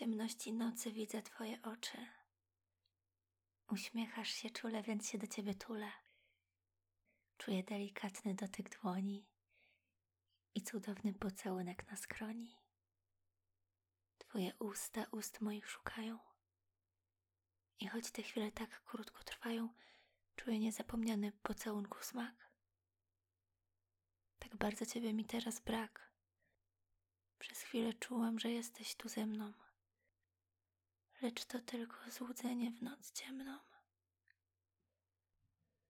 ciemności nocy widzę Twoje oczy. Uśmiechasz się czule, więc się do Ciebie tulę. Czuję delikatny dotyk dłoni i cudowny pocałunek na skroni. Twoje usta ust moich szukają. I choć te chwile tak krótko trwają, czuję niezapomniany pocałunku smak. Tak bardzo Ciebie mi teraz brak. Przez chwilę czułam, że jesteś tu ze mną. Lecz to tylko złudzenie w noc ciemną.